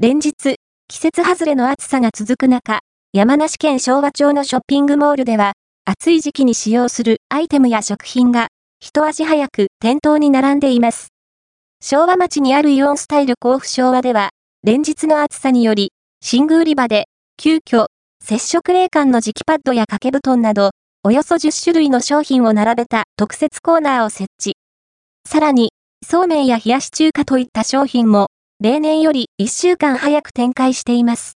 連日、季節外れの暑さが続く中、山梨県昭和町のショッピングモールでは、暑い時期に使用するアイテムや食品が、一足早く店頭に並んでいます。昭和町にあるイオンスタイル甲府昭和では、連日の暑さにより、寝具売り場で、急遽、接触冷感の磁気パッドや掛け布団など、およそ10種類の商品を並べた特設コーナーを設置。さらに、そうめんや冷やし中華といった商品も、例年より1週間早く展開しています。